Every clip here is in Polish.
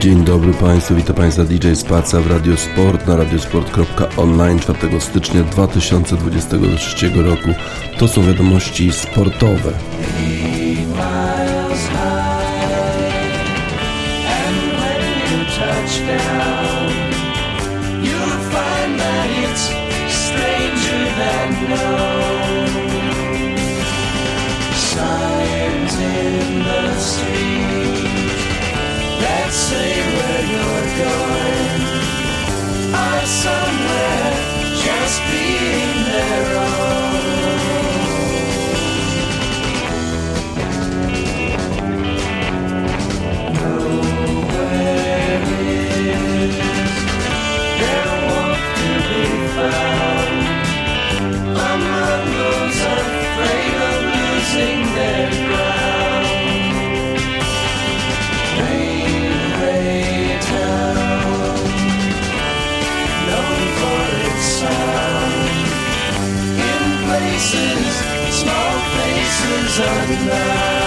Dzień dobry Państwu, witam Państwa DJ Spaca w Radio Sport na radiosport.online 4 stycznia 2023 roku. To są wiadomości sportowe. say where you're going. Or somewhere just being there. is enough.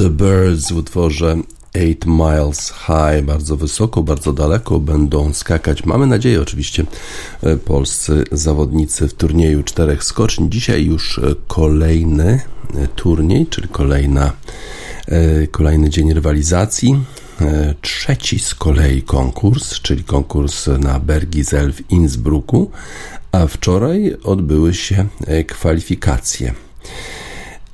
The Birds w utworze Eight Miles High, bardzo wysoko, bardzo daleko będą skakać. Mamy nadzieję, oczywiście, e, polscy zawodnicy w turnieju czterech skoczni. Dzisiaj już e, kolejny e, turniej, czyli kolejna, kolejny dzień rywalizacji. Trzeci z kolei konkurs, czyli konkurs na Bergizel w Innsbrucku, a wczoraj odbyły się kwalifikacje.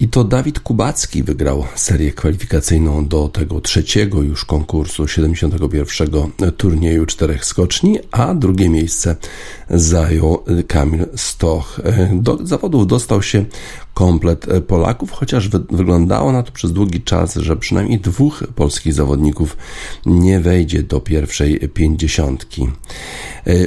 I to Dawid Kubacki wygrał serię kwalifikacyjną do tego trzeciego już konkursu 71. turnieju czterech skoczni, a drugie miejsce zajął Kamil Stoch. Do zawodów dostał się komplet Polaków, chociaż wyglądało na to przez długi czas, że przynajmniej dwóch polskich zawodników nie wejdzie do pierwszej pięćdziesiątki.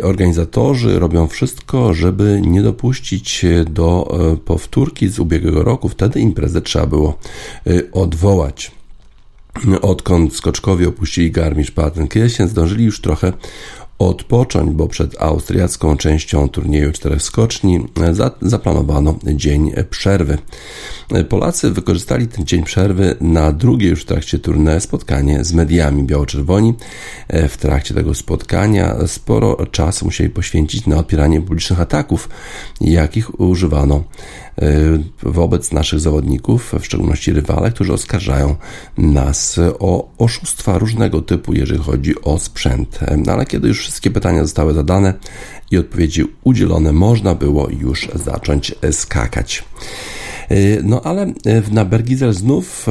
Organizatorzy robią wszystko, żeby nie dopuścić do e, powtórki z ubiegłego roku. Wtedy imprezę trzeba było e, odwołać. Odkąd skoczkowie opuścili Garmisch-Partenkirchen, zdążyli już trochę odpocząć, bo przed austriacką częścią turnieju czterech skoczni zaplanowano dzień przerwy. Polacy wykorzystali ten dzień przerwy na drugie już w trakcie turnieju spotkanie z mediami biało-czerwoni. W trakcie tego spotkania sporo czasu musieli poświęcić na odpieranie publicznych ataków, jakich używano wobec naszych zawodników, w szczególności rywale, którzy oskarżają nas o oszustwa różnego typu, jeżeli chodzi o sprzęt. No ale kiedy już wszystkie pytania zostały zadane i odpowiedzi udzielone, można było już zacząć skakać. No ale na Bergizel znów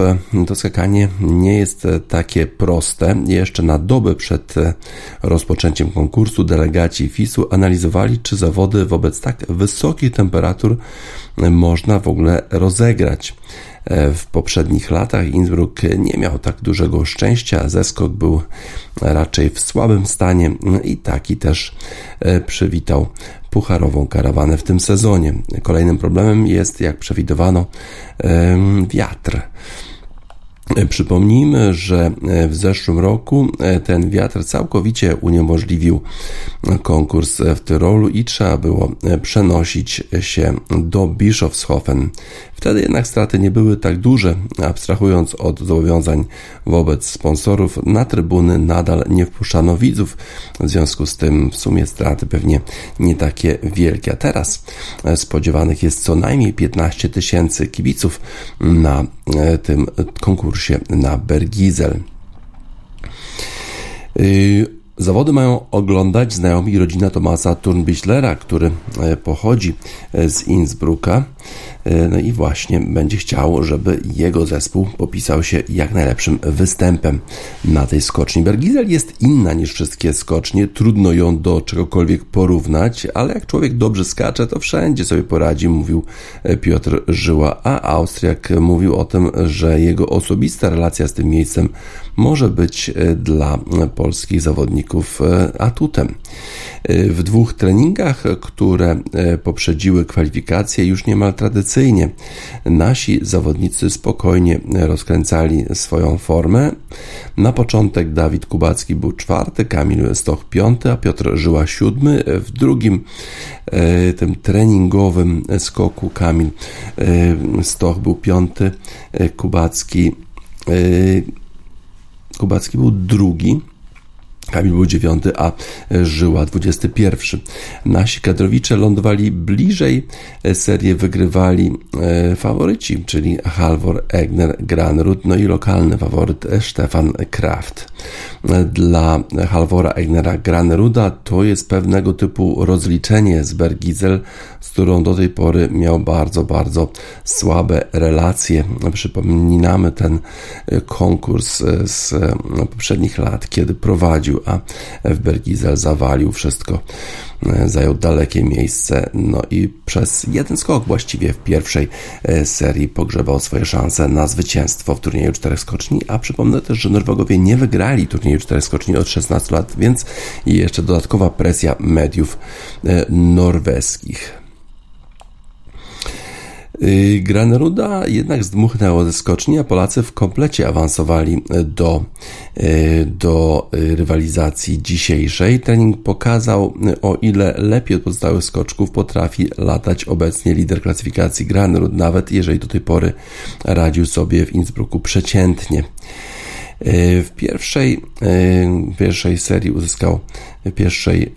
to skakanie nie jest takie proste. Jeszcze na dobę przed rozpoczęciem konkursu delegaci FIS-u analizowali, czy zawody wobec tak wysokich temperatur można w ogóle rozegrać. E, w poprzednich latach Innsbruck nie miał tak dużego szczęścia, zeskok był raczej w słabym stanie i taki też e, przywitał pucharową karawanę w tym sezonie. Kolejnym problemem jest, jak przewidywano, wiatr. E, przypomnijmy, że w zeszłym roku ten wiatr całkowicie uniemożliwił konkurs w Tyrolu i trzeba było przenosić się do Bischofshofen. Wtedy jednak straty nie były tak duże, abstrahując od zobowiązań wobec sponsorów, na trybuny nadal nie wpuszczano widzów, w związku z tym w sumie straty pewnie nie takie wielkie. A teraz spodziewanych jest co najmniej 15 tysięcy kibiców na tym konkursie na Bergizel. Zawody mają oglądać znajomi i rodzina Tomasa Turnbichlera, który e, pochodzi e, z Innsbrucka. E, no i właśnie będzie chciał, żeby jego zespół popisał się jak najlepszym występem na tej skoczni. Bergizel jest inna niż wszystkie skocznie, trudno ją do czegokolwiek porównać, ale jak człowiek dobrze skacze, to wszędzie sobie poradzi, mówił Piotr Żyła, a Austriak mówił o tym, że jego osobista relacja z tym miejscem może być e, dla polskich zawodników atutem. W dwóch treningach, które poprzedziły kwalifikacje, już niemal tradycyjnie nasi zawodnicy spokojnie rozkręcali swoją formę. Na początek Dawid Kubacki był czwarty, Kamil Stoch piąty, a Piotr Żyła siódmy. W drugim e, tym treningowym skoku Kamil e, Stoch był piąty, e, Kubacki Kubacki był drugi. Kamil był dziewiąty, a Żyła dwudziesty pierwszy. Nasi kadrowicze lądowali bliżej, serię wygrywali e, faworyci, czyli Halvor Egner Granrud, no i lokalny faworyt Stefan Kraft. Dla Halvora Egnera Graneruda to jest pewnego typu rozliczenie z Bergizel, z którą do tej pory miał bardzo, bardzo słabe relacje. Przypominamy ten konkurs z poprzednich lat, kiedy prowadził a w Bergizel zawalił wszystko, e, zajął dalekie miejsce, no i przez jeden skok właściwie w pierwszej e, serii pogrzebał swoje szanse na zwycięstwo w turnieju czterech skoczni, a przypomnę też, że Norwegowie nie wygrali turnieju czterech skoczni od 16 lat, więc jeszcze dodatkowa presja mediów e, norweskich. Y, Graneruda jednak zdmuchnęło ze skoczni, a Polacy w komplecie awansowali do, y, do rywalizacji dzisiejszej. Trening pokazał, o ile lepiej od pozostałych skoczków potrafi latać obecnie lider klasyfikacji Granerud, nawet jeżeli do tej pory radził sobie w Innsbrucku przeciętnie. Y, w pierwszej, w pierwszej serii uzyskał pierwszej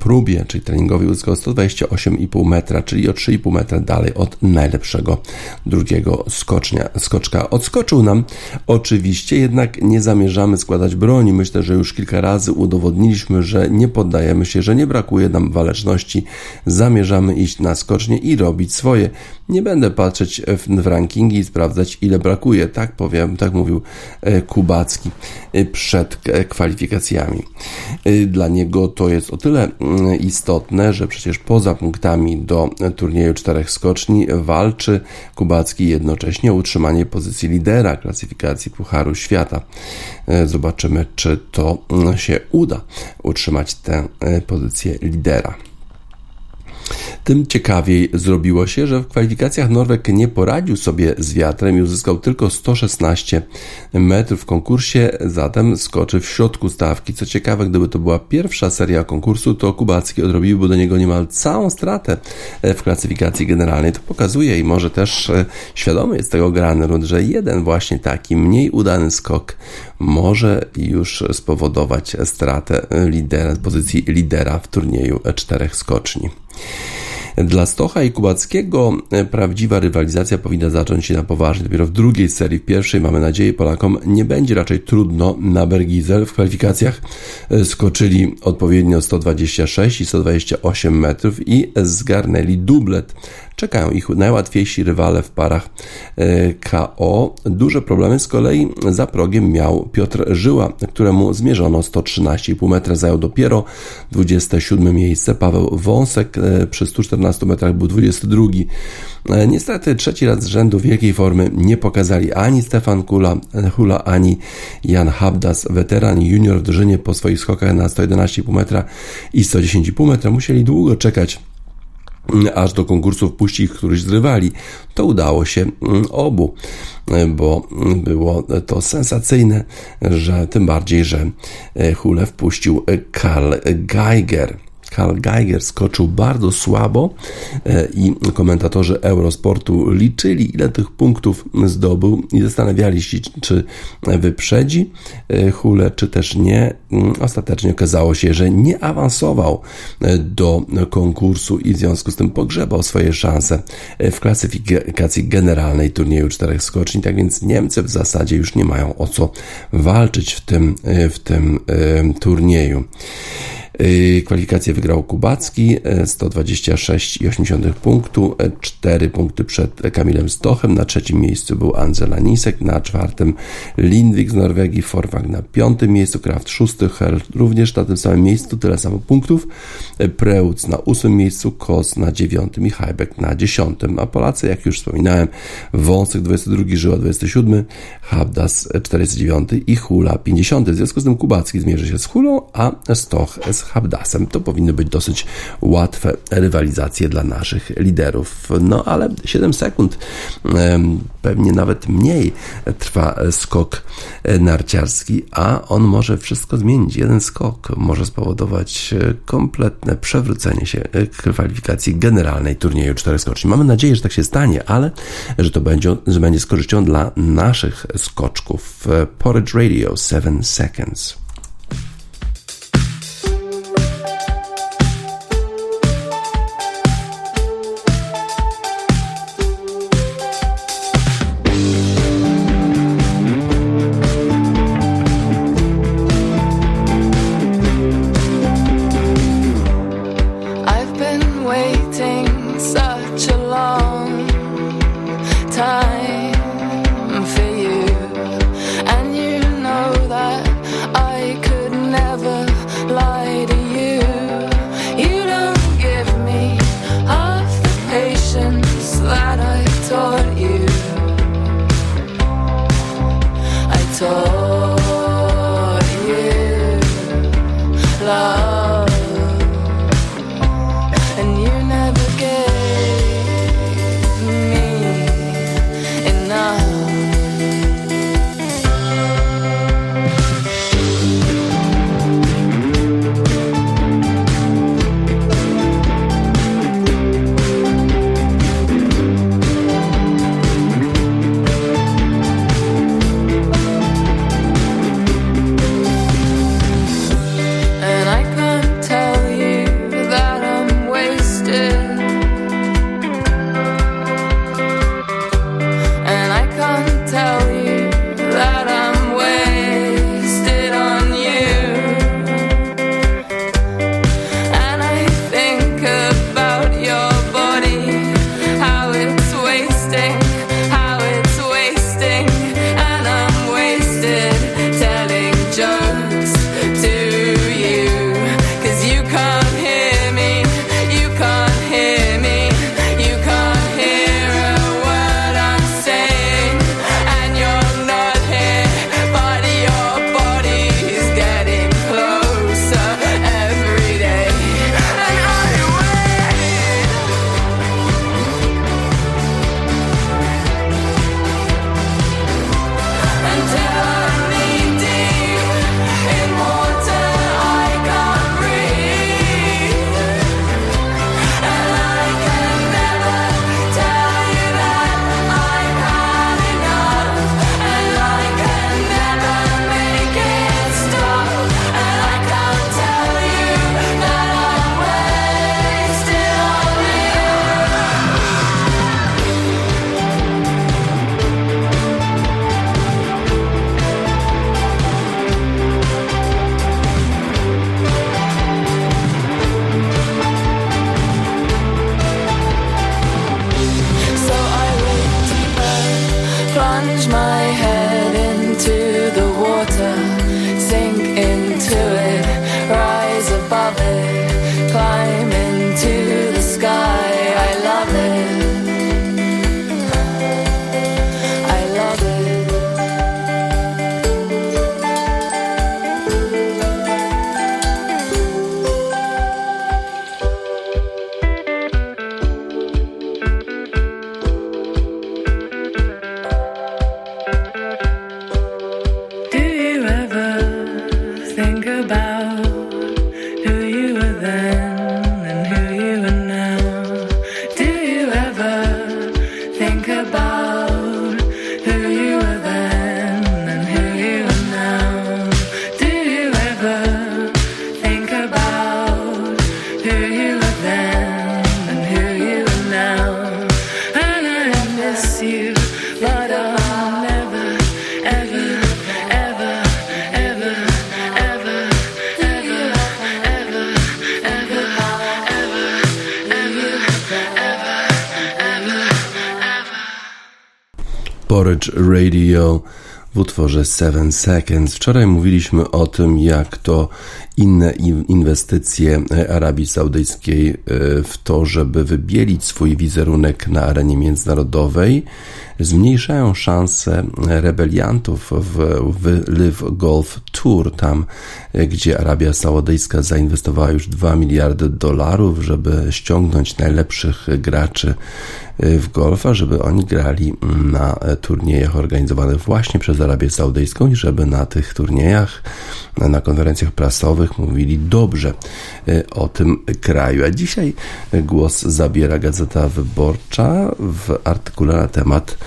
próbie, czyli treningowej, uzyskał 128,5 metra, czyli o 3,5 metra dalej od najlepszego drugiego skocznia, skoczka. Odskoczył nam oczywiście, jednak nie zamierzamy składać broni. Myślę, że już kilka razy udowodniliśmy, że nie poddajemy się, że nie brakuje nam waleczności. Zamierzamy iść na skocznie i robić swoje. Nie będę patrzeć w, rankingi i sprawdzać, ile brakuje. Tak powiem, tak mówił e, Kubacki e, przed e, kwalifikacjami dla niego to jest o tyle mm, istotne, że przecież poza punktami do turnieju czterech skoczni walczy Kubacki jednocześnie o utrzymanie pozycji lidera klasyfikacji Pucharu Świata. E, zobaczymy, czy to mm, się uda utrzymać tę e, pozycję lidera tym ciekawiej zrobiło się, że w kwalifikacjach Norweg nie poradził sobie z wiatrem i uzyskał tylko 116 metrów w konkursie, zatem skoczy w środku stawki. Co ciekawe, gdyby to była pierwsza seria konkursu, to Kubacki odrobiłby do niego niemal całą stratę w klasyfikacji generalnej. To pokazuje i może też e, świadomy jest tego Granerud, że jeden właśnie taki mniej udany skok może już spowodować stratę lidera, pozycji lidera w turnieju czterech skoczni. Dla Stocha i Kubackiego e, prawdziwa rywalizacja powinna zacząć się na poważnie. Dopiero w drugiej serii, w pierwszej mamy nadzieję Polakom nie będzie raczej trudno na Bergizel. W kwalifikacjach e, skoczyli odpowiednio 126 i 128 metrów i zgarnęli dublet Czekają ich najłatwiejsi rywale w parach e, KO. Duże problemy z kolei za progiem miał Piotr Żyła, któremu zmierzono 113,5 metra, zajął dopiero 27 miejsce. Paweł Wąsek e, przy 114 metrach był 22. E, niestety trzeci raz z rzędu wielkiej formy nie pokazali ani Stefan Kula, Hula, ani Jan Habdas, weteran junior w drużynie po swoich skokach na 111,5 metra i 110,5 metra. Musieli długo czekać aż do konkursów puścić któryś z rywali. To udało się mm, obu, bo było to sensacyjne, że tym bardziej, że e, Hule wpuścił Karl Geiger. Karl Geiger skoczył bardzo słabo e, i komentatorzy Eurosportu liczyli, ile tych punktów zdobył i zastanawiali się, czy wyprzedzi e, Hule, czy też nie. Mm, ostatecznie okazało się, że nie awansował e, do konkursu i w związku z tym pogrzebał swoje szanse w klasyfikacji generalnej turnieju czterech skoczni. Tak więc Niemcy w zasadzie już nie mają o co walczyć w tym, w tym turnieju. Y, kwalifikację wygrał Kubacki 126,8 punktu, 4 punkty przed Kamilem Stochem. Na trzecim miejscu był Angela Nisek, na czwartym Lindwik z Norwegii, Forwag na piątym miejscu, Kraft szósty, Hell również na tym samym miejscu, tyle samo punktów. Preuc na ósmym miejscu, Kos na dziewiątym i Hajbek na dziesiątym. A Polacy, jak już wspominałem, Wąsek 22, Żyła 27, Habdas 49 i Hula 50. W związku z tym Kubacki zmierzy się z Hulą, a Stoch z Habdasem. To powinny być dosyć łatwe rywalizacje dla naszych liderów. No ale 7 sekund, pewnie nawet mniej trwa skok narciarski, a on może wszystko zmienić. Jeden skok może spowodować kompletne przewrócenie się kwalifikacji generalnej turnieju czterech skoczni. Mamy nadzieję, że tak się stanie, ale że to będzie, że będzie z korzyścią dla naszych skoczków. Porridge Radio 7 Seconds. 7 Seconds. Wczoraj mówiliśmy o tym, jak to inne inwestycje Arabii Saudyjskiej e, w to, żeby wybielić swój wizerunek na arenie międzynarodowej, zmniejszają szanse rebeliantów w, w Live Golf Tour, tam e, gdzie Arabia Saudyjska zainwestowała już 2 miliardy dolarów, żeby ściągnąć najlepszych graczy e, w golfa, żeby oni grali na turniejach organizowanych właśnie przez Arabię Saudyjską i żeby na tych turniejach, na konferencjach prasowych mówili dobrze e, o tym kraju. A dzisiaj głos zabiera Gazeta Wyborcza w artykule na temat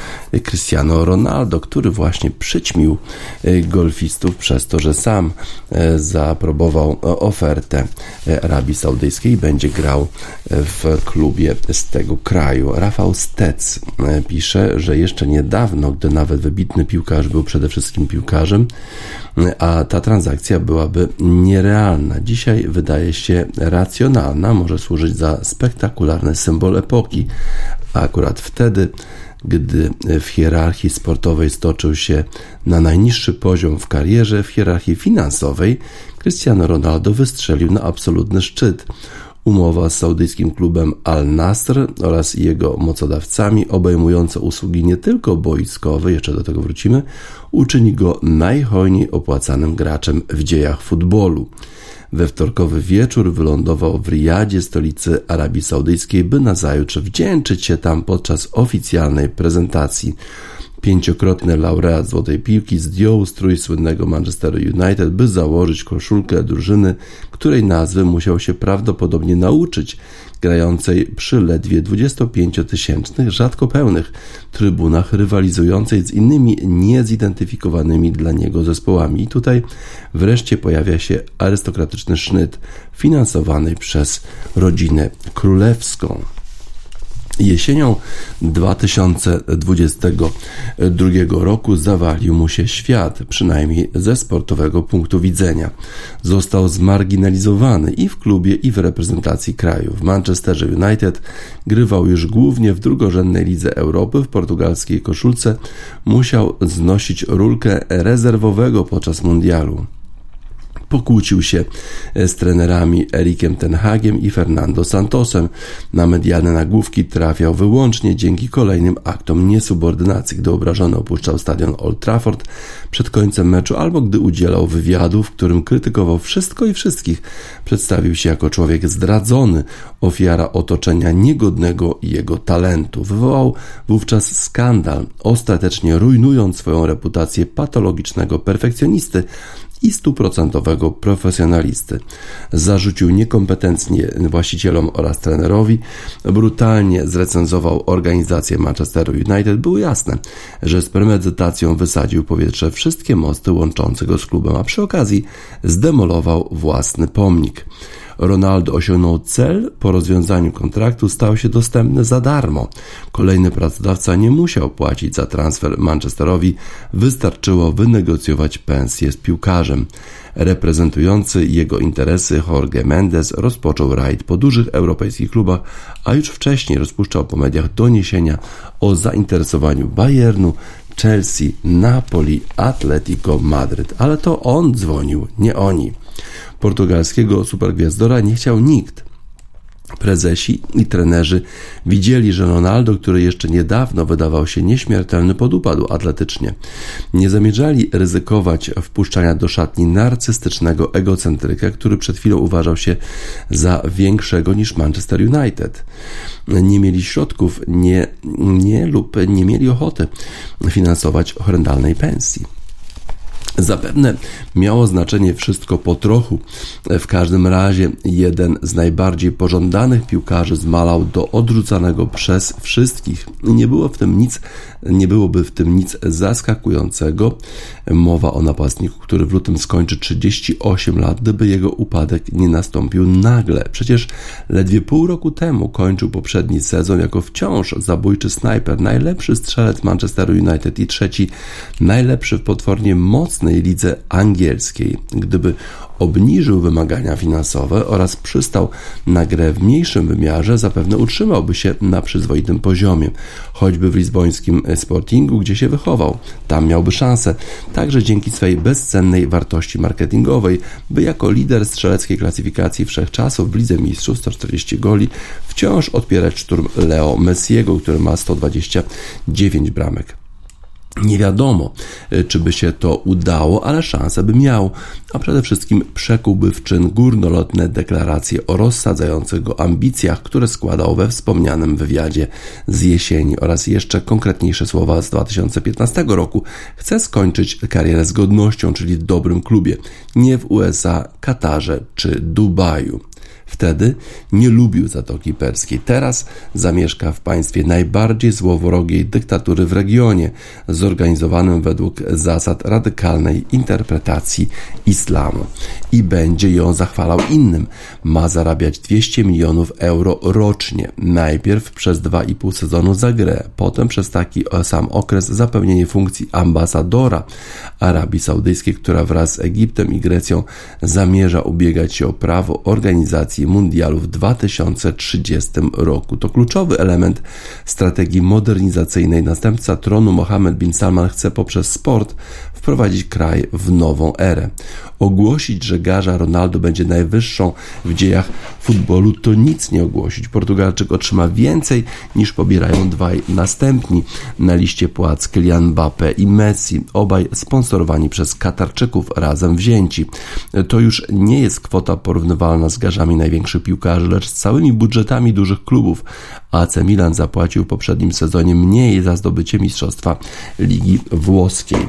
Cristiano Ronaldo, który właśnie przyćmił e, golfistów przez to, że sam e, zaaprobował ofertę Arabii Saudyjskiej i będzie grał w klubie z tego kraju. Rafał Stec pisze, że jeszcze niedawno, gdy nawet wybitny piłkarz był przede wszystkim piłkarzem, a ta transakcja byłaby nierealna. Dzisiaj wydaje się racjonalna, może służyć za spektakularny symbol epoki, a akurat wtedy, gdy w hierarchii sportowej stoczył się na najniższy poziom w karierze, w hierarchii finansowej, Cristiano Ronaldo wystrzelił na absolutny szczyt. Umowa z saudyjskim klubem Al-Nasr oraz jego mocodawcami, obejmująca usługi nie tylko boiskowe, jeszcze do tego wrócimy, uczyni go najhojniej opłacanym graczem w dziejach futbolu. We wtorkowy wieczór wylądował w Riyadzie, stolicy Arabii Saudyjskiej, by nazajutrz wdzięczyć się tam podczas oficjalnej prezentacji. Pięciokrotny laureat Złotej Piłki zdjął strój słynnego Manchester United, by założyć koszulkę drużyny, której nazwy musiał się prawdopodobnie nauczyć, grającej przy ledwie 25-tysięcznych, rzadko pełnych trybunach, rywalizującej z innymi niezidentyfikowanymi dla niego zespołami. I tutaj wreszcie pojawia się arystokratyczny sznyt finansowany przez rodzinę królewską. Jesienią 2022 roku zawalił mu się świat, przynajmniej ze sportowego punktu widzenia. Został zmarginalizowany i w klubie, i w reprezentacji kraju. W Manchesterze United grywał już głównie w drugorzędnej lidze Europy. W portugalskiej koszulce musiał znosić rulkę rezerwowego podczas mundialu pokłócił się e, z trenerami Erikiem Tenhagiem i Fernando Santosem. Na medialne nagłówki trafiał wyłącznie dzięki kolejnym aktom niesubordynacji, gdy obrażony opuszczał stadion Old Trafford przed końcem meczu albo gdy udzielał wywiadu, w którym krytykował wszystko i wszystkich. Przedstawił się jako człowiek zdradzony, ofiara otoczenia niegodnego jego talentu. Wywołał wówczas skandal, ostatecznie rujnując swoją reputację patologicznego perfekcjonisty, i stuprocentowego profesjonalisty. Zarzucił niekompetencję właścicielom oraz trenerowi, brutalnie zrecenzował organizację Manchesteru United. Było jasne, że z premedytacją wysadził powietrze wszystkie mosty łączące go z klubem, a przy okazji zdemolował własny pomnik. Ronaldo osiągnął cel, po rozwiązaniu kontraktu stał się dostępny za darmo. Kolejny pracodawca nie musiał płacić za transfer Manchesterowi, wystarczyło wynegocjować pensję z piłkarzem. Reprezentujący jego interesy Jorge Mendes rozpoczął rajd po dużych europejskich klubach, a już wcześniej rozpuszczał po mediach doniesienia o zainteresowaniu Bayernu Chelsea, Napoli, Atletico Madryt. Ale to on dzwonił, nie oni. Portugalskiego supergwiazdora nie chciał nikt. Prezesi i trenerzy widzieli, że Ronaldo, który jeszcze niedawno wydawał się nieśmiertelny, podupadł atletycznie. Nie zamierzali ryzykować wpuszczania do szatni narcystycznego egocentryka, który przed chwilą uważał się za większego niż Manchester United. Nie mieli środków, nie, nie lub nie mieli ochoty finansować horrendalnej pensji. Zapewne miało znaczenie wszystko po trochu. W każdym razie jeden z najbardziej pożądanych piłkarzy zmalał do odrzucanego przez wszystkich. Nie było w tym nic, nie byłoby w tym nic zaskakującego. Mowa o napastniku, który w lutym skończy 38 lat, gdyby jego upadek nie nastąpił nagle. Przecież ledwie pół roku temu kończył poprzedni sezon jako wciąż zabójczy snajper, najlepszy strzelec Manchesteru United i trzeci najlepszy w potwornie mocnej lidze angielskiej. Gdyby obniżył wymagania finansowe oraz przystał na grę w mniejszym wymiarze, zapewne utrzymałby się na przyzwoitym poziomie, choćby w lizbońskim Sportingu, gdzie się wychował. Tam miałby szansę, także dzięki swej bezcennej wartości marketingowej, by jako lider strzeleckiej klasyfikacji wszechczasów w Lidze Mistrzów 140 goli wciąż odpierać szturm Leo Messiego, który ma 129 bramek. Nie wiadomo, e, czy by się to udało, ale szansę by miał, a przede wszystkim przekułby w czyn górnolotne deklaracje o rozsadzających go ambicjach, które składał we wspomnianym wywiadzie z jesieni oraz jeszcze konkretniejsze słowa z 2015 roku. Chce skończyć karierę z godnością, czyli w dobrym klubie, nie w USA, Katarze czy Dubaju. Wtedy nie lubił Zatoki Perskiej. Teraz zamieszka w państwie najbardziej złowrogiej dyktatury w regionie, zorganizowanym według zasad radykalnej interpretacji islamu. I będzie ją zachwalał innym. Ma zarabiać 200 milionów euro rocznie. Najpierw przez 2,5 sezonu za grę, potem przez taki sam okres zapewnienie funkcji ambasadora Arabii Saudyjskiej, która wraz z Egiptem i Grecją zamierza ubiegać się o prawo organizacji edycji mundialu w 2030 roku. To kluczowy element strategii modernizacyjnej. Następca tronu Mohammed bin Salman chce poprzez sport wprowadzić kraj w nową erę. Ogłosić, że garza Ronaldo będzie najwyższą w dziejach futbolu, to nic nie ogłosić. Portugalczyk otrzyma więcej niż pobierają dwaj następni na liście płac Kylian Mbappe i Messi, obaj sponsorowani przez Katarczyków razem wzięci. To już nie jest kwota porównywalna z garzami największych piłkarzy, lecz z całymi budżetami dużych klubów. AC Milan zapłacił w poprzednim sezonie mniej za zdobycie mistrzostwa Ligi Włoskiej.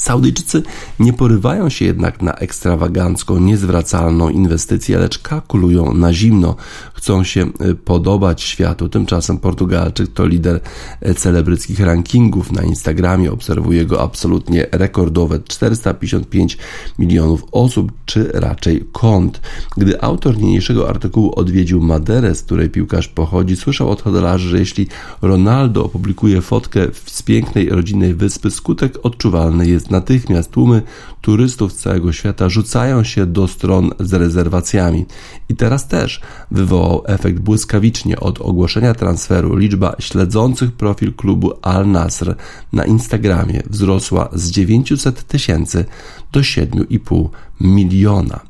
Saudyjczycy nie porywają się jednak na ekstrawagancką, niezwracalną inwestycję, lecz kalkulują na zimno. Chcą się y, podobać światu. Tymczasem Portugalczyk to lider y, celebryckich rankingów na Instagramie. Obserwuje go absolutnie rekordowe 455 milionów osób, czy raczej kont. Gdy autor niniejszego artykułu odwiedził Maderę, z której piłkarz pochodzi, słyszał od hodelarzy, że jeśli Ronaldo opublikuje fotkę z pięknej rodzinnej wyspy, skutek odczuwalny jest natychmiast tłumy turystów z całego świata rzucają się do stron z rezerwacjami. I teraz też wywołał efekt błyskawicznie od ogłoszenia transferu. Liczba śledzących profil klubu Al Nasr na Instagramie wzrosła z 900 tysięcy do 7,5 miliona.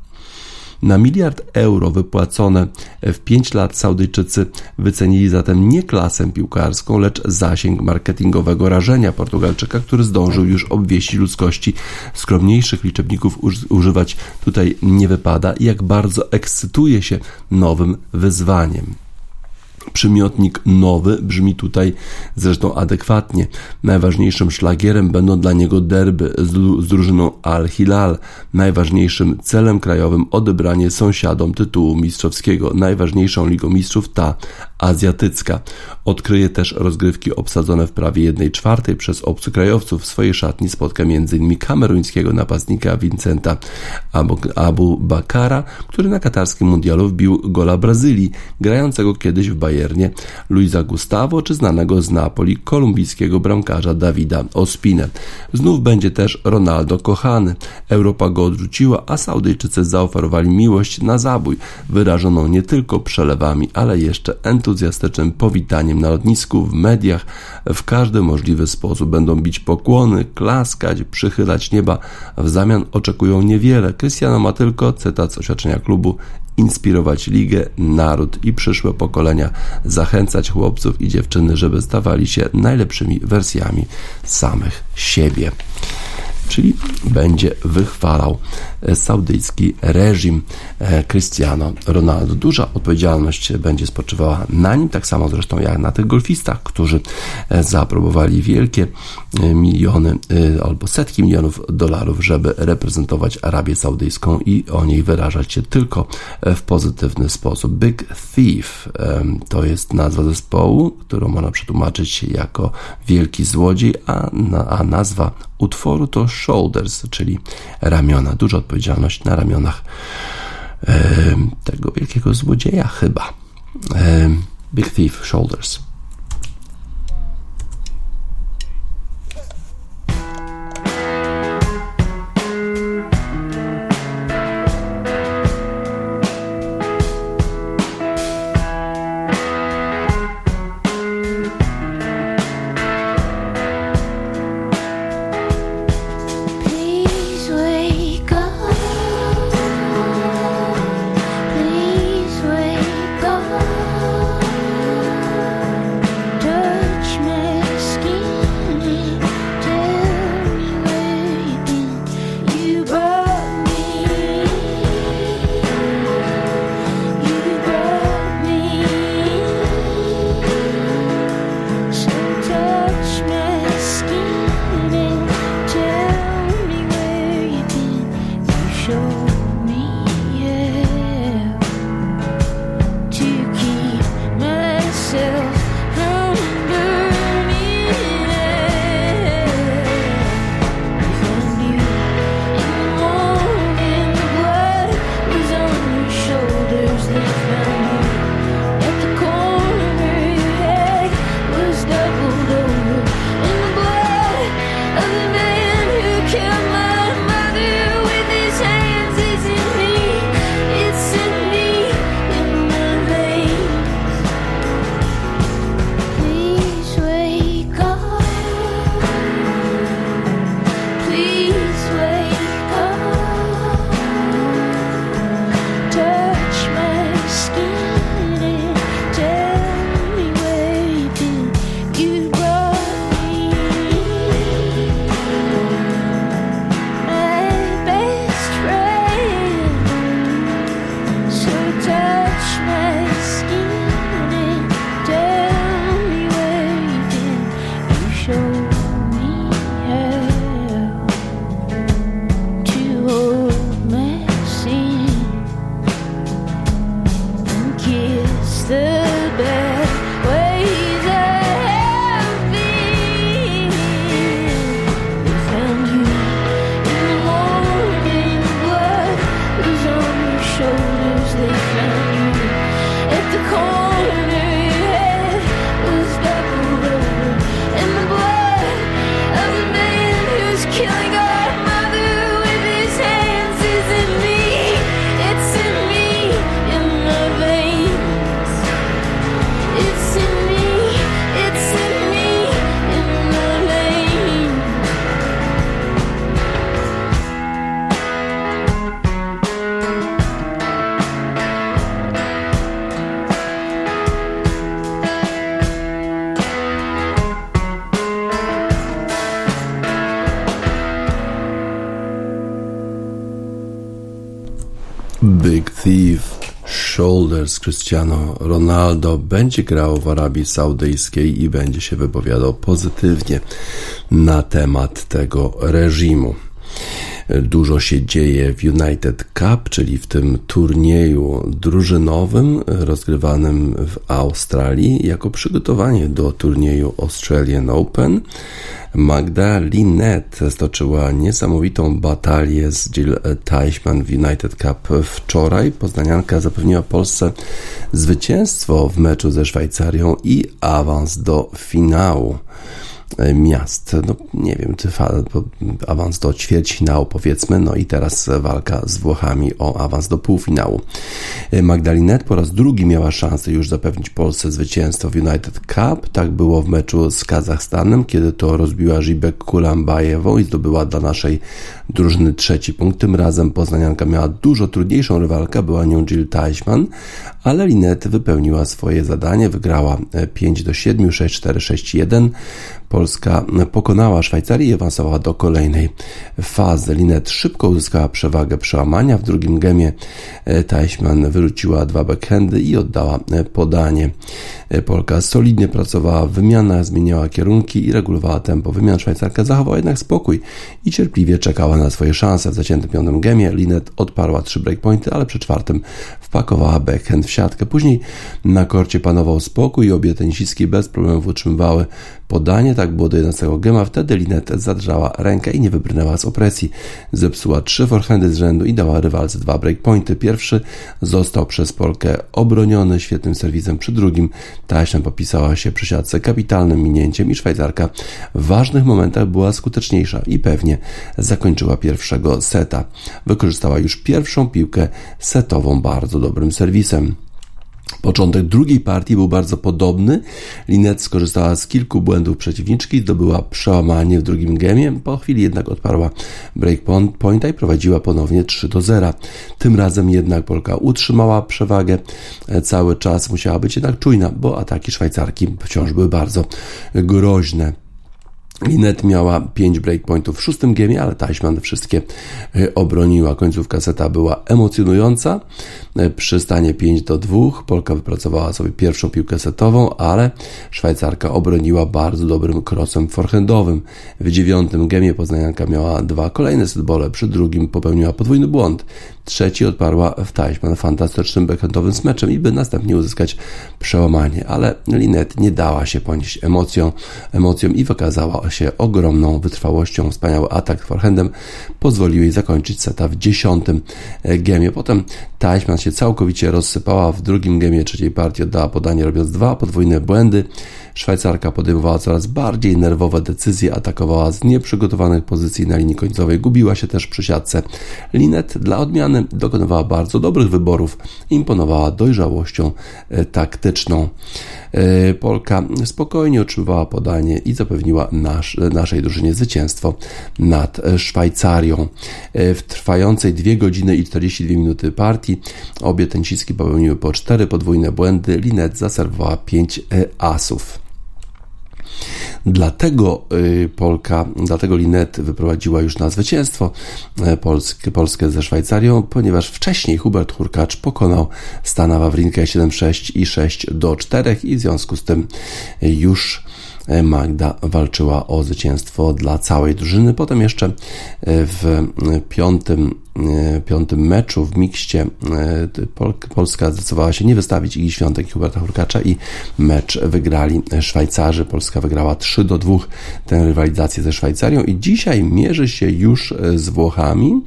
Na miliard euro wypłacone w 5 lat Saudyjczycy wycenili zatem nie klasę piłkarską, lecz zasięg marketingowego rażenia Portugalczyka, który zdążył już obwieścić ludzkości. Skromniejszych liczebników używać tutaj nie wypada i jak bardzo ekscytuje się nowym wyzwaniem. Przymiotnik nowy brzmi tutaj zresztą adekwatnie. Najważniejszym szlagierem będą dla niego derby z, z drużyną Al-Hilal. Najważniejszym celem krajowym odebranie sąsiadom tytułu mistrzowskiego. Najważniejszą ligą mistrzów ta azjatycka. Odkryje też rozgrywki obsadzone w prawie 1 czwartej przez obcokrajowców. W swojej szatni spotka m.in. kameruńskiego napastnika Vincenta Abu, Bakara, który na katarskim mundialu wbił gola Brazylii, grającego kiedyś w Bayernie Luisa Gustavo, czy znanego z Napoli kolumbijskiego bramkarza Dawida Ospinę. Znów będzie też Ronaldo kochany. Europa go odrzuciła, a Saudyjczycy zaoferowali miłość na zabój, wyrażoną nie tylko przelewami, ale jeszcze entuzjazmem entuzjastycznym powitaniem na lotnisku, w mediach, w każdy możliwy sposób. Będą bić pokłony, klaskać, przychylać nieba. W zamian oczekują niewiele. Cristiano ma tylko, cytat z oświadczenia klubu, inspirować ligę, naród i przyszłe pokolenia, zachęcać chłopców i dziewczyny, żeby stawali się najlepszymi wersjami samych siebie czyli będzie wychwalał saudyjski reżim e, Cristiano Ronaldo. Duża odpowiedzialność będzie spoczywała na nim, tak samo zresztą jak na tych golfistach, którzy e, zaaprobowali wielkie miliony albo setki milionów dolarów, żeby reprezentować Arabię Saudyjską i o niej wyrażać się tylko w pozytywny sposób. Big Thief to jest nazwa zespołu, którą można przetłumaczyć jako wielki złodziej, a, a nazwa utworu to shoulders, czyli ramiona. Duża odpowiedzialność na ramionach tego wielkiego złodzieja chyba. Big Thief, Shoulders. Cristiano Ronaldo będzie grał w Arabii Saudyjskiej i będzie się wypowiadał pozytywnie na temat tego reżimu. Dużo się dzieje w United Cup, czyli w tym turnieju drużynowym rozgrywanym w Australii jako przygotowanie do turnieju Australian Open. Magda Linet stoczyła niesamowitą batalię z Jill Teichmann w United Cup wczoraj. Poznanianka zapewniła Polsce zwycięstwo w meczu ze Szwajcarią i awans do finału. E, miast. No, nie wiem, czy awans do ćwierćfinału powiedzmy, no i teraz walka z Włochami o awans do półfinału. E, Magdalinet po raz drugi miała szansę już zapewnić Polsce zwycięstwo w United Cup. Tak było w meczu z Kazachstanem, kiedy to rozbiła Żibek Kulambajewą i zdobyła dla naszej drużyny trzeci punkt. Tym razem poznanianka miała dużo trudniejszą rywalkę, była nią Jill Teichmann, ale Linet wypełniła swoje zadanie, wygrała 5 do 7, 6, 4, 6, 1. Polska pokonała Szwajcarię i awansowała do kolejnej fazy. Linet szybko uzyskała przewagę przełamania. W drugim gemie e, Teichmann wyrzuciła dwa backhandy i oddała e, podanie. E, Polka solidnie pracowała w zmieniała kierunki i regulowała tempo wymian. Szwajcarka zachowała jednak spokój i cierpliwie czekała na swoje szanse. W zaciętym piątym gemie Linet odparła trzy breakpointy, ale przy czwartym wpakowała backhand w siatkę. Później na korcie panował spokój i obie tenisistki bez problemów utrzymywały podanie. Tak było do 11 gema. Wtedy Linet zadrżała rękę i nie wybrnęła z opresji. Zepsuła trzy forehandy z rzędu i dała rywalce dwa breakpointy. Pierwszy został przez Polkę obroniony świetnym serwisem. Przy drugim Taśna popisała się przy siatce kapitalnym minięciem i Szwajcarka w ważnych momentach była skuteczniejsza i pewnie zakończyła pierwszego seta. Wykorzystała już pierwszą piłkę setową bardzo dobrym serwisem. Początek drugiej partii był bardzo podobny. Linet skorzystała z kilku błędów przeciwniczki, zdobyła przełamanie w drugim gemie, po chwili jednak odparła breakpointa i prowadziła ponownie 3 do 0. Tym razem jednak Polka utrzymała przewagę. Cały czas musiała być jednak czujna, bo ataki Szwajcarki wciąż były bardzo groźne. Linet miała 5 breakpointów w szóstym gemie, ale Teichmann wszystkie e, obroniła. Końcówka seta była emocjonująca. E, przy stanie 5 do 2 Polka wypracowała sobie pierwszą piłkę setową, ale Szwajcarka obroniła bardzo dobrym crossem forehandowym. W dziewiątym gemie Poznanianka miała dwa kolejne setbole, przy drugim popełniła podwójny błąd. Trzeci odparła w Teichmann fantastycznym backhandowym smeczem i by następnie uzyskać przełamanie, ale Linet nie dała się ponieść emocją, emocją i wykazała się ogromną wytrwałością. Wspaniały atak forehandem pozwolił jej zakończyć seta w dziesiątym e, gemie. Potem Teichmann się całkowicie rozsypała. W drugim gemie trzeciej partii oddała podanie robiąc dwa podwójne błędy. Szwajcarka podejmowała coraz bardziej nerwowe decyzje, atakowała z nieprzygotowanych pozycji na linii końcowej, gubiła się też przy siatce. Linet dla odmiany dokonywała bardzo dobrych wyborów, imponowała dojrzałością e, taktyczną. E, Polka spokojnie otrzymywała podanie i zapewniła nasz, naszej drużynie zwycięstwo nad Szwajcarią. E, w trwającej 2 godziny i 42 minuty partii obie tenisistki popełniły po 4 podwójne błędy. Linet zaserwowała 5 asów. Dlatego y, Polka, dlatego Linet wyprowadziła już na zwycięstwo e, Polskę, Polskę ze Szwajcarią, ponieważ wcześniej Hubert Hurkacz pokonał Stana Wawrinkę 7-6 i 6 do 4 i w związku z tym już E, Magda walczyła o zwycięstwo dla całej drużyny. Potem jeszcze e, w piątym, e, piątym meczu w mikście Polska zdecydowała się nie wystawić Igi Świątek i Huberta Hurkacza i mecz wygrali Szwajcarzy. Polska wygrała 3 do 2 tę rywalizację ze Szwajcarią i dzisiaj mierzy się już z Włochami.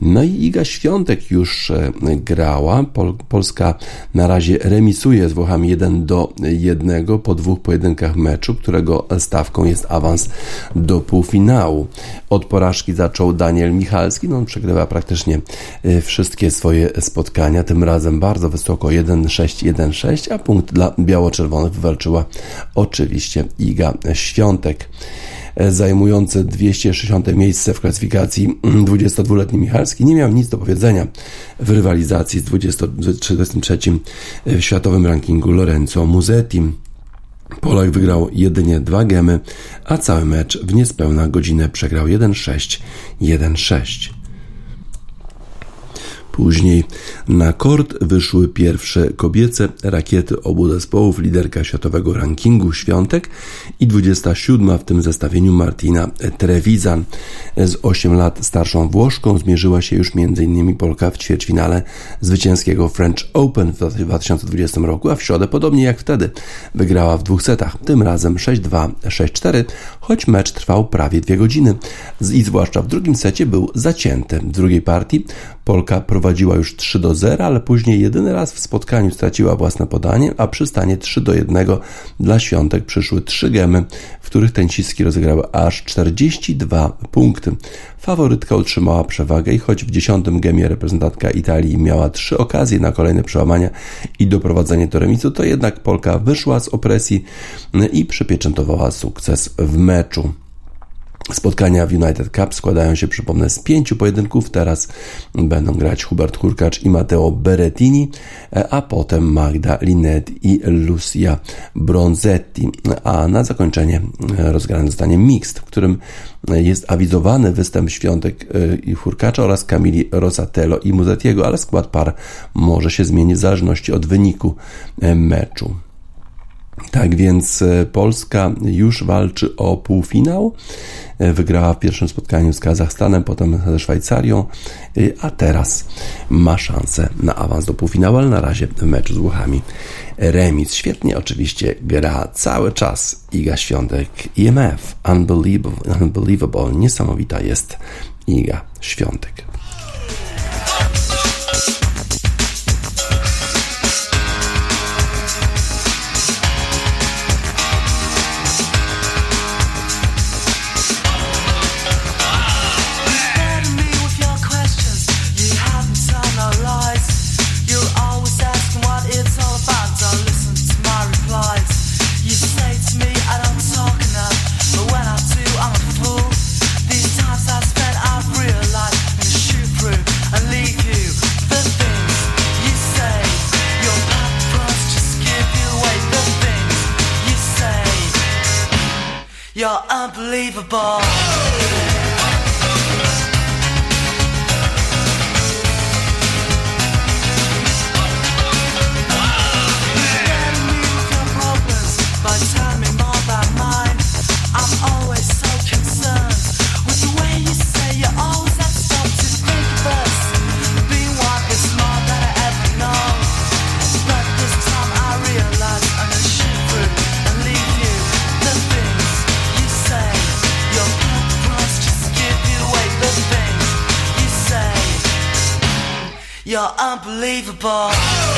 No i Iga Świątek już grała. Pol Polska na razie remisuje z Włochami 1 do 1 po dwóch pojedynkach meczu, którego stawką jest awans do półfinału. Od porażki zaczął Daniel Michalski, no on przegrywa praktycznie e, wszystkie swoje spotkania, tym razem bardzo wysoko 1-6-1-6, a punkt dla biało-czerwonych wywalczyła oczywiście Iga Świątek e, zajmujący 260 miejsce w klasyfikacji 22-letni Michalski nie miał nic do powiedzenia w rywalizacji z 23 w światowym rankingu Lorenzo Musetti. Polak wygrał jedynie dwa gemy, a cały mecz w niespełna godzinę przegrał 1-6, 1-6. Później na kort wyszły pierwsze kobiece rakiety obu zespołów, liderka światowego rankingu Świątek i 27 w tym zestawieniu Martina Trevisan. Z 8 lat starszą Włoszką zmierzyła się już m.in. Polka w ćwierćfinale zwycięskiego French Open w 2020 roku, a w środę podobnie jak wtedy wygrała w dwóch setach, tym razem 6-2, 6-4, choć mecz trwał prawie dwie godziny i zwłaszcza w drugim secie był zacięty. W drugiej partii Polka prowadziła już 3 do 0, ale później jedyny raz w spotkaniu straciła własne podanie, a przy stanie 3 do 1 dla Świątek przyszły 3 gemy, w których tenisistki rozegrały aż 42 punkty. Faworytka utrzymała przewagę i choć w dziesiątym gemie reprezentantka Italii miała trzy okazje na kolejne przełamania i doprowadzenie do remisu, to jednak Polka wyszła z opresji i przypieczętowała sukces w meczu. Spotkania w United Cup składają się, przypomnę, z pięciu pojedynków. Teraz będą grać Hubert Hurkacz i Matteo Berettini, a potem Magda Linet i Lucia Bronzetti. A na zakończenie rozgrany zostanie mixed, w którym jest awizowany występ Świątek i Hurkacza oraz Kamili Rosatello i Muzetiego, ale skład par może się zmienić w zależności od wyniku meczu. Tak więc e, Polska już walczy o półfinał. E, wygrała w pierwszym spotkaniu z Kazachstanem, potem ze Szwajcarią, e, a teraz ma szansę na awans do półfinału, ale na razie w meczu z Włochami remis. Świetnie oczywiście gra cały czas Iga Świątek. IMF, unbelievable, unbelievable. niesamowita jest Iga Świątek. Unbelievable. Unbelievable.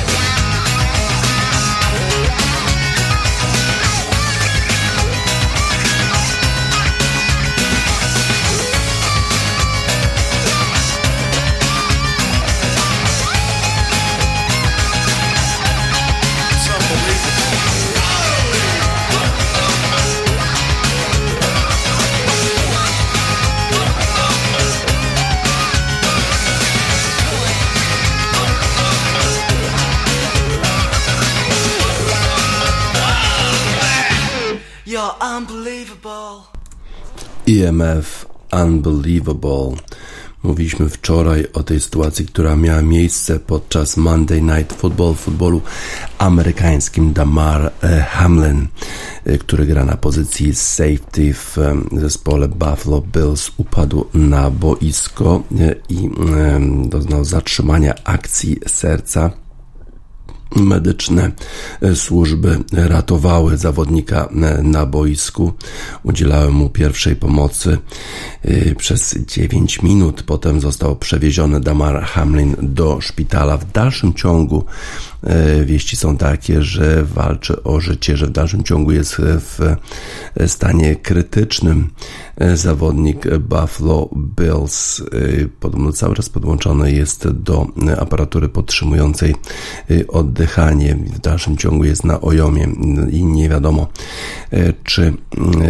Unbelievable. EMF Unbelievable. Mówiliśmy wczoraj o tej sytuacji, która miała miejsce podczas Monday Night Football, futbolu amerykańskim. Damar e, Hamlin, e, który gra na pozycji safety w zespole Buffalo Bills, upadł na boisko e, i doznał zatrzymania akcji serca medyczne służby ratowały zawodnika na boisku, udzielały mu pierwszej pomocy y, przez 9 minut. Potem został przewieziony Damar Hamlin do szpitala. W dalszym ciągu E, wieści są takie, że walczy o życie, że w dalszym ciągu jest w stanie krytycznym. E, zawodnik Buffalo Bills e, podobno cały czas podłączony jest do aparatury podtrzymującej oddychanie. W dalszym ciągu jest na ojomie i nie wiadomo, czy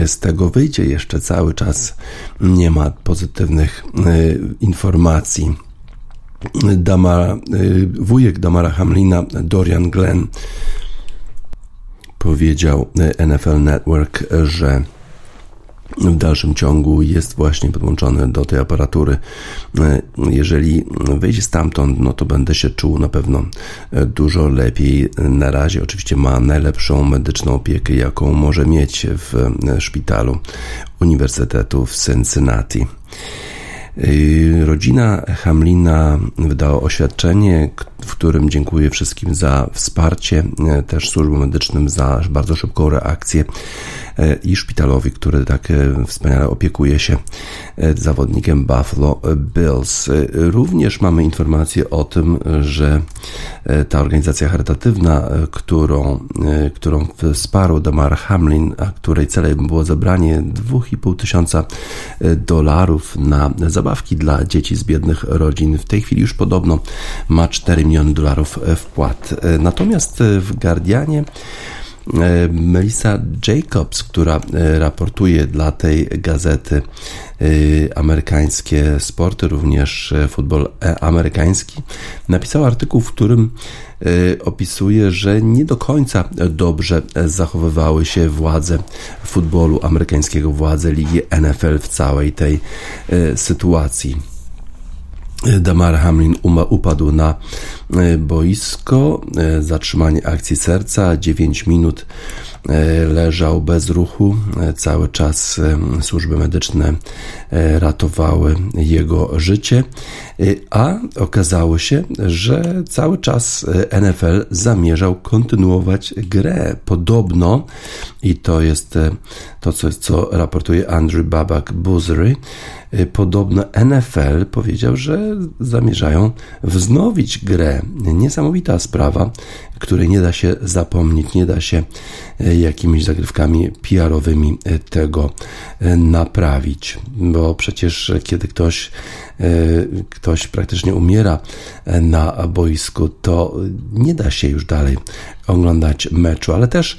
z tego wyjdzie jeszcze cały czas. Nie ma pozytywnych informacji. Damara, wujek Damara Hamlina, Dorian Glenn, powiedział NFL Network, że w dalszym ciągu jest właśnie podłączony do tej aparatury. Y, jeżeli wyjdzie stamtąd, no to będę się czuł na pewno dużo lepiej. Na razie oczywiście ma najlepszą medyczną opiekę, jaką może mieć w szpitalu Uniwersytetu w Cincinnati. Rodzina Hamlina wydała oświadczenie, w którym dziękuję wszystkim za wsparcie, y, też służbom medycznym za bardzo szybką reakcję y, i szpitalowi, który tak wspaniale opiekuje się zawodnikiem Buffalo Bills. Również mamy informację o tym, że ta organizacja charytatywna, którą, którą wsparł Damar Hamlin, a której celem było zebranie 2,5 tysiąca dolarów na zabawki dla dzieci z biednych rodzin. W tej chwili już podobno ma 4 miliony dolarów wpłat. Natomiast w Guardianie e, Melissa Jacobs, która e, raportuje dla tej gazety e, amerykańskie sporty, również futbol amerykański, napisała artykuł, w którym opisuje, że nie do końca dobrze zachowywały się władze futbolu amerykańskiego, władze ligi NFL w całej tej sytuacji. Damar Hamlin upadł na boisko, zatrzymanie akcji serca, 9 minut E, leżał bez ruchu. E, cały czas e, służby medyczne ratowały jego życie, a okazało się, że cały czas NFL zamierzał kontynuować grę. Podobno, i to jest to, co, co raportuje Andrew Babak Buzzery, podobno NFL powiedział, że zamierzają wznowić grę. Niesamowita sprawa, której nie da się zapomnieć, nie da się jakimiś zagrywkami PR-owymi tego naprawić, bo przecież kiedy ktoś, ktoś praktycznie umiera na boisku, to nie da się już dalej oglądać meczu, ale też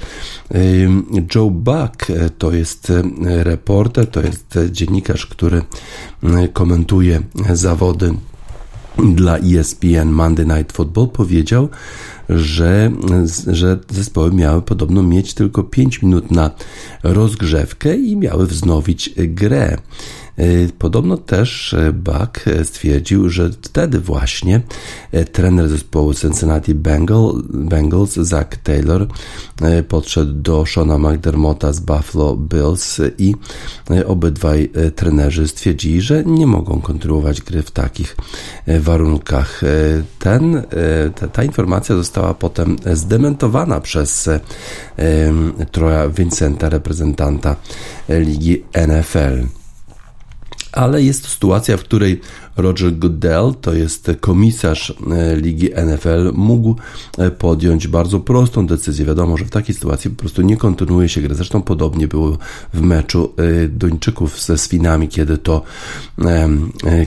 Joe Buck to jest reporter, to jest dziennikarz, który komentuje zawody dla ESPN Monday Night Football powiedział, że, że zespoły miały podobno mieć tylko 5 minut na rozgrzewkę i miały wznowić grę. E, podobno też e, Buck e, stwierdził, że wtedy właśnie trener zespołu Cincinnati Bengals, Zach Taylor, podszedł do Shona McDermotta z Buffalo Bills i obydwaj trenerzy stwierdzili, że nie mogą kontynuować gry w takich warunkach. Ten, ta, ta informacja została potem zdementowana przez Troja Vincenta, reprezentanta ligi NFL ale jest to sytuacja, w której Roger Goodell, to jest komisarz e, ligi NFL, mógł e, podjąć bardzo prostą decyzję. Wiadomo, że w takiej sytuacji po prostu nie kontynuuje się gry. Zresztą podobnie było w meczu e, Duńczyków ze Swinami, kiedy to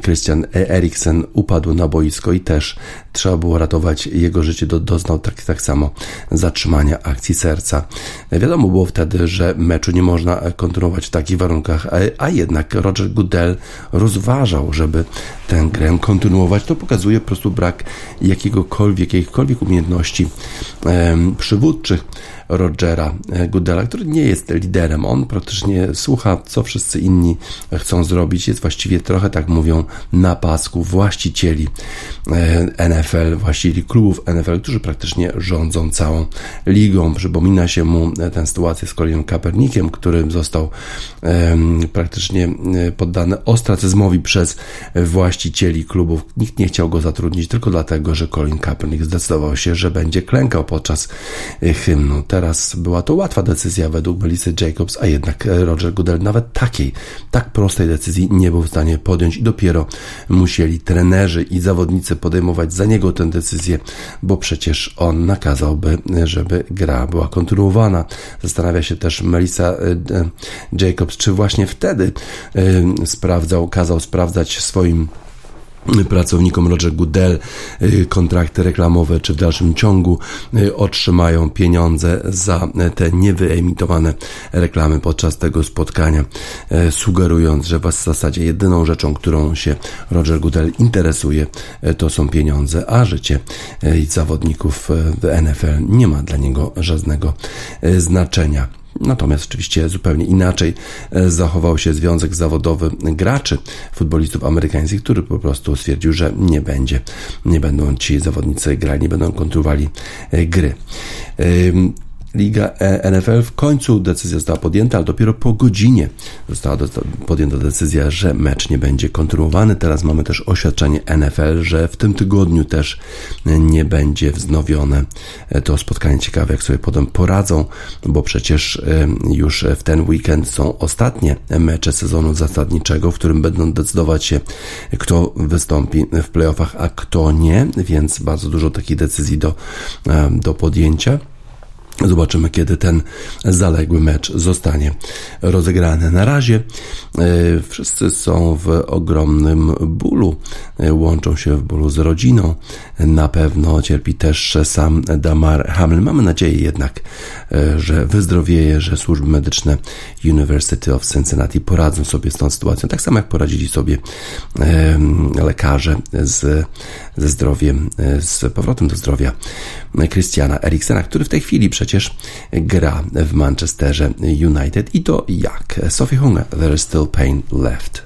Christian Eriksen upadł na boisko i też trzeba było ratować jego życie. Doznał tak, tak samo zatrzymania akcji serca. Wiadomo było wtedy, że meczu nie można kontynuować w takich warunkach, a, a jednak Roger Goodell rozważał, żeby tę grę kontynuować, to pokazuje po prostu brak jakiegokolwiek, jakichkolwiek umiejętności przywódczych Rogera Goodella, który nie jest liderem. On praktycznie słucha, co wszyscy inni chcą zrobić. Jest właściwie trochę, tak mówią, na pasku właścicieli NFL, właścicieli klubów NFL, którzy praktycznie rządzą całą ligą. Przypomina się mu tę sytuację z Colinem Kaepernickiem, który został praktycznie poddany ostracyzmom przez właścicieli klubów. Nikt nie chciał go zatrudnić tylko dlatego, że Colin Kaepernick zdecydował się, że będzie klękał podczas e, hymnu. Teraz była to łatwa decyzja według Melissa Jacobs, a jednak Roger Goodell nawet takiej, tak prostej decyzji nie był w stanie podjąć i dopiero musieli trenerzy i zawodnicy podejmować za niego tę decyzję, bo przecież on nakazałby, żeby gra była kontynuowana. Zastanawia się też Melissa e, e, Jacobs, czy właśnie wtedy sprawdzał, kazał sprawdzać swoim pracownikom Roger Goodell y, kontrakty reklamowe, czy w dalszym ciągu y, otrzymają pieniądze za te niewyemitowane reklamy podczas tego spotkania, y, sugerując, że w zasadzie jedyną rzeczą, którą się Roger Goodell interesuje, to są pieniądze, a życie zawodników w NFL nie ma dla niego żadnego znaczenia. Natomiast oczywiście zupełnie inaczej e, zachował się Związek Zawodowy Graczy Futbolistów Amerykańskich, który po prostu stwierdził, że nie będzie, nie będą ci zawodnicy grali, nie będą kontynuowali e, gry. Liga e, NFL w końcu decyzja została podjęta, ale dopiero po godzinie została podjęta decyzja, że mecz nie będzie kontynuowany. Teraz mamy też oświadczenie NFL, że w tym tygodniu też nie będzie wznowione to spotkanie. Ciekawe, jak sobie potem poradzą, bo przecież e, już w ten weekend są ostatnie mecze sezonu zasadniczego, w którym będą decydować się, kto wystąpi w playoffach, a kto nie, więc bardzo dużo takich decyzji do, e, do podjęcia. Zobaczymy, kiedy ten zaległy mecz zostanie rozegrany. Na razie e, wszyscy są w ogromnym bólu, e, łączą się w bólu z rodziną. Na pewno cierpi też sam Damar Hamlin. Mamy nadzieję jednak, e, że wyzdrowieje, że służby medyczne University of Cincinnati poradzą sobie z tą sytuacją, tak samo jak poradzili sobie lekarze z, ze zdrowiem, z powrotem do zdrowia Christiana Eriksena, który w tej chwili przecież przecież gra w Manchesterze United i to jak? Sophie Hunger, There is Still Pain Left.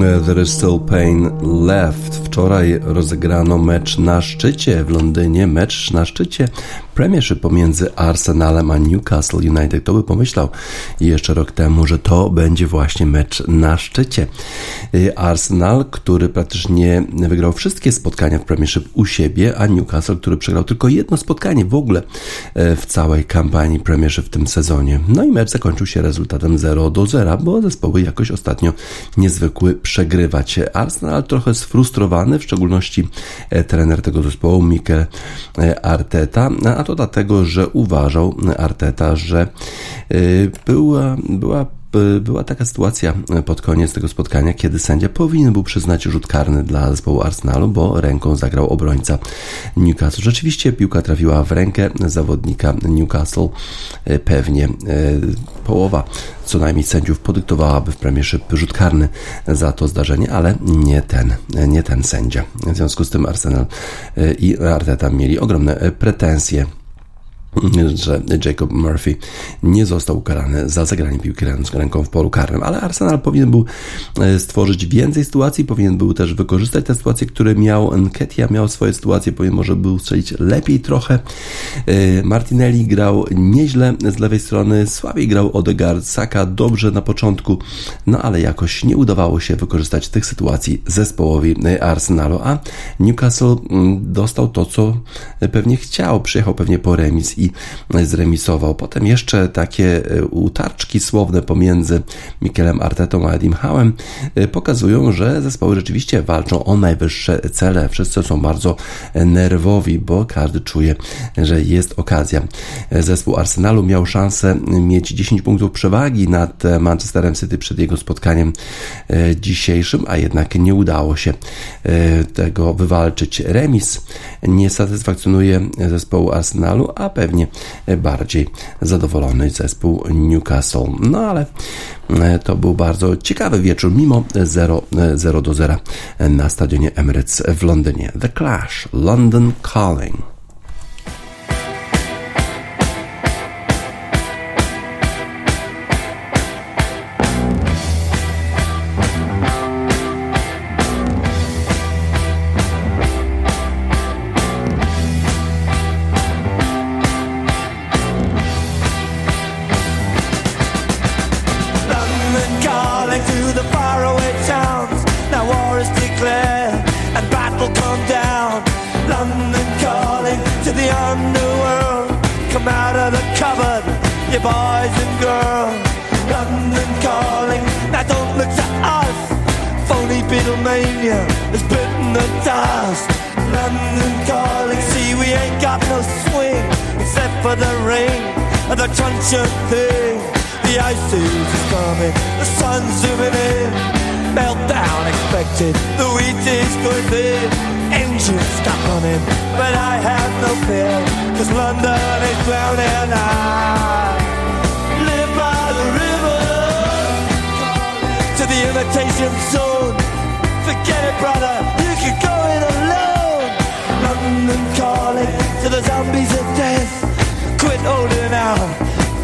There is Still Pain Left. Wczoraj rozegrano mecz na szczycie w Londynie, mecz na szczycie Premiership pomiędzy Arsenalem a Newcastle United. Kto by pomyślał jeszcze rok temu, że to będzie właśnie mecz na szczycie. Y, Arsenal, który praktycznie wygrał wszystkie spotkania w Premiership u siebie, a Newcastle, który przegrał tylko jedno spotkanie w ogóle y, w całej kampanii Premiership w tym sezonie. No i mecz zakończył się rezultatem 0 do 0, bo zespoły jakoś ostatnio niezwykły przegrywać. Arsenal trochę sfrustrowany, w szczególności e, trener tego zespołu Mikel Arteta, a to dlatego, że uważał Arteta, że y, była, była była taka sytuacja pod koniec tego spotkania, kiedy sędzia powinien był przyznać rzut karny dla zespołu Arsenalu, bo ręką zagrał obrońca Newcastle. Rzeczywiście piłka trafiła w rękę zawodnika Newcastle. Y, pewnie y, połowa co najmniej sędziów podyktowałaby w premierze rzut karny za to zdarzenie, ale nie ten, nie ten sędzia. W związku z tym Arsenal i Arteta mieli ogromne pretensje że Jacob Murphy nie został ukarany za zagranie piłki ręką w polu karnym, ale Arsenal powinien był e, stworzyć więcej sytuacji, powinien był też wykorzystać te sytuacje, które miał Nketia, miał swoje sytuacje, powinien może był strzelić lepiej trochę. E, Martinelli grał nieźle z lewej strony, słabiej grał Odegaard, Saka dobrze na początku, no ale jakoś nie udawało się wykorzystać tych sytuacji zespołowi e, Arsenalu, a Newcastle mm, dostał to, co pewnie chciał, przyjechał pewnie po remis i zremisował. Potem jeszcze takie e, utarczki słowne pomiędzy Mikelem Artetą a Edim Hałem e, pokazują, że zespoły rzeczywiście walczą o najwyższe cele. Wszyscy są bardzo nerwowi, bo każdy czuje, że jest okazja. Zespół Arsenalu miał szansę mieć 10 punktów przewagi nad Manchesterem City przed jego spotkaniem e, dzisiejszym, a jednak nie udało się tego wywalczyć. Remis nie satysfakcjonuje zespołu Arsenalu, a pewnie pewnie bardziej zadowolony zespół Newcastle. No ale e, to był bardzo ciekawy wieczór, mimo 0, 0 e, do 0 na stadionie Emirates w Londynie. The Clash, London Calling. neon world. Come out of the cupboard, you boys and girls. London calling, now don't look to us. Phony Beatlemania is bitten the dust. London calling, see we ain't got no swing except for the rain and the crunch of thing. The ice is coming, the sun's zooming in. Meltdown expected. The wheat is going thin. Engine stuck on him. But I have no fear. Cause London is drowning. I live by the river. To the imitation zone. Forget it, brother. You can go it alone. London calling to the zombies of death. Quit holding out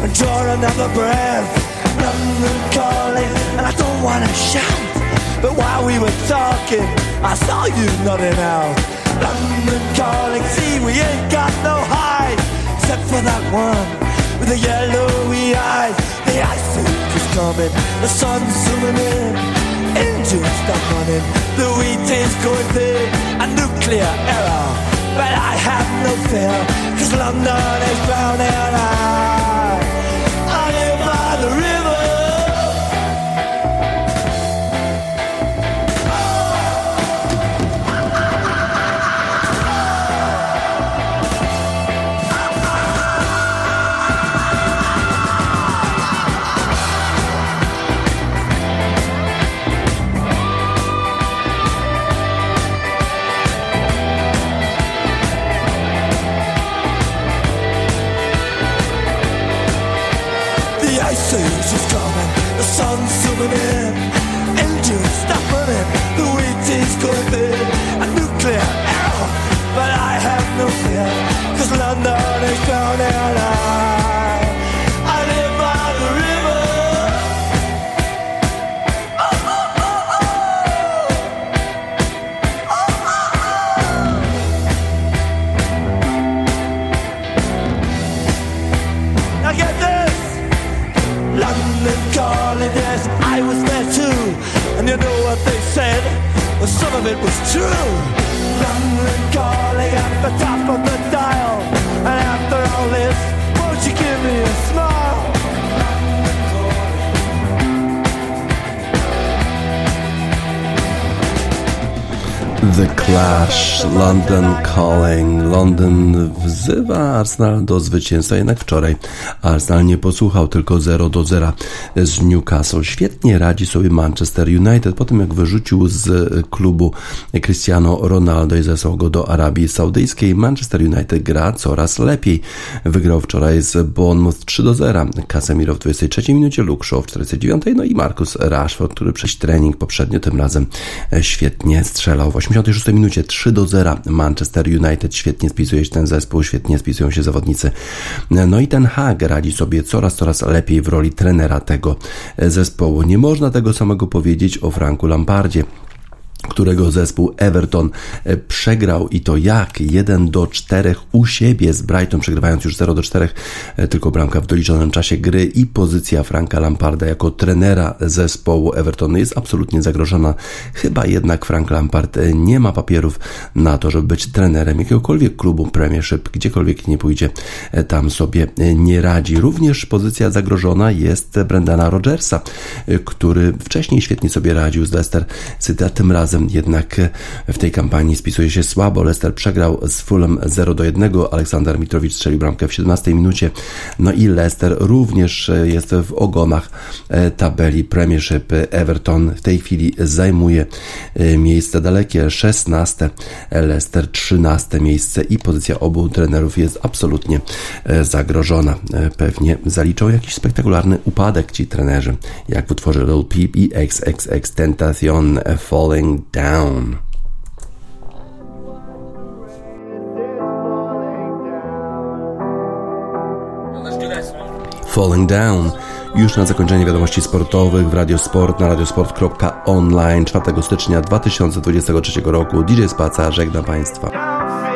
and draw another breath. London calling, and I don't wanna shout. But while we were talking, I saw you nodding out. London calling, see, we ain't got no hide. Except for that one with the yellowy eyes. The ice is coming, the sun's zooming in. Engines stop running, the wheat is going thin. A nuclear error, but I have no fear, cause London is drowning out. over there London Calling. London wzywa Arsenal do zwycięstwa, jednak wczoraj Arsenal nie posłuchał, tylko 0 do 0 z Newcastle. Świetnie radzi sobie Manchester United po tym, jak wyrzucił z klubu Cristiano Ronaldo i zesłał go do Arabii Saudyjskiej. Manchester United gra coraz lepiej. Wygrał wczoraj z Bournemouth 3 do 0. Casemiro w 23 minucie, Luke Shaw w 49, no i Marcus Rashford, który przez trening poprzednio tym razem świetnie strzelał w 86 minucie 3 do 0 Manchester United. Świetnie spisuje się ten zespół, świetnie spisują się zawodnicy. No i ten Hag radzi sobie coraz, coraz lepiej w roli trenera tego zespołu. Nie można tego samego powiedzieć o Franku Lampardzie którego zespół Everton e, przegrał i to jak 1 do 4 u siebie z Brighton, przegrywając już 0 do 4, e, tylko bramka w doliczonym czasie gry i pozycja Franka Lamparda jako trenera zespołu Evertonu jest absolutnie zagrożona. Chyba jednak Frank Lampard e, nie ma papierów na to, żeby być trenerem jakiegokolwiek klubu Premiership, gdziekolwiek nie pójdzie, tam sobie nie radzi. Również pozycja zagrożona jest Brendana Rogersa, który wcześniej świetnie sobie radził z Leicester City, tym razem razem jednak w tej kampanii spisuje się słabo. Leicester przegrał z Fulham 0 do 1. Aleksander Mitrowicz strzelił bramkę w 17 minucie. No i Leicester również jest w ogonach e, tabeli Premiership. Everton w tej chwili zajmuje e, miejsce dalekie 16, Leicester 13 miejsce i pozycja obu trenerów jest absolutnie e, zagrożona. Pewnie zaliczą jakiś spektakularny upadek ci trenerzy, jak w utworze Lil Peep i XXX Tentacion Falling down. Falling Down. Już na zakończenie wiadomości sportowych w Radiosport na radiosport.online 4 stycznia 2023 roku. DJ Spaca żegna Państwa.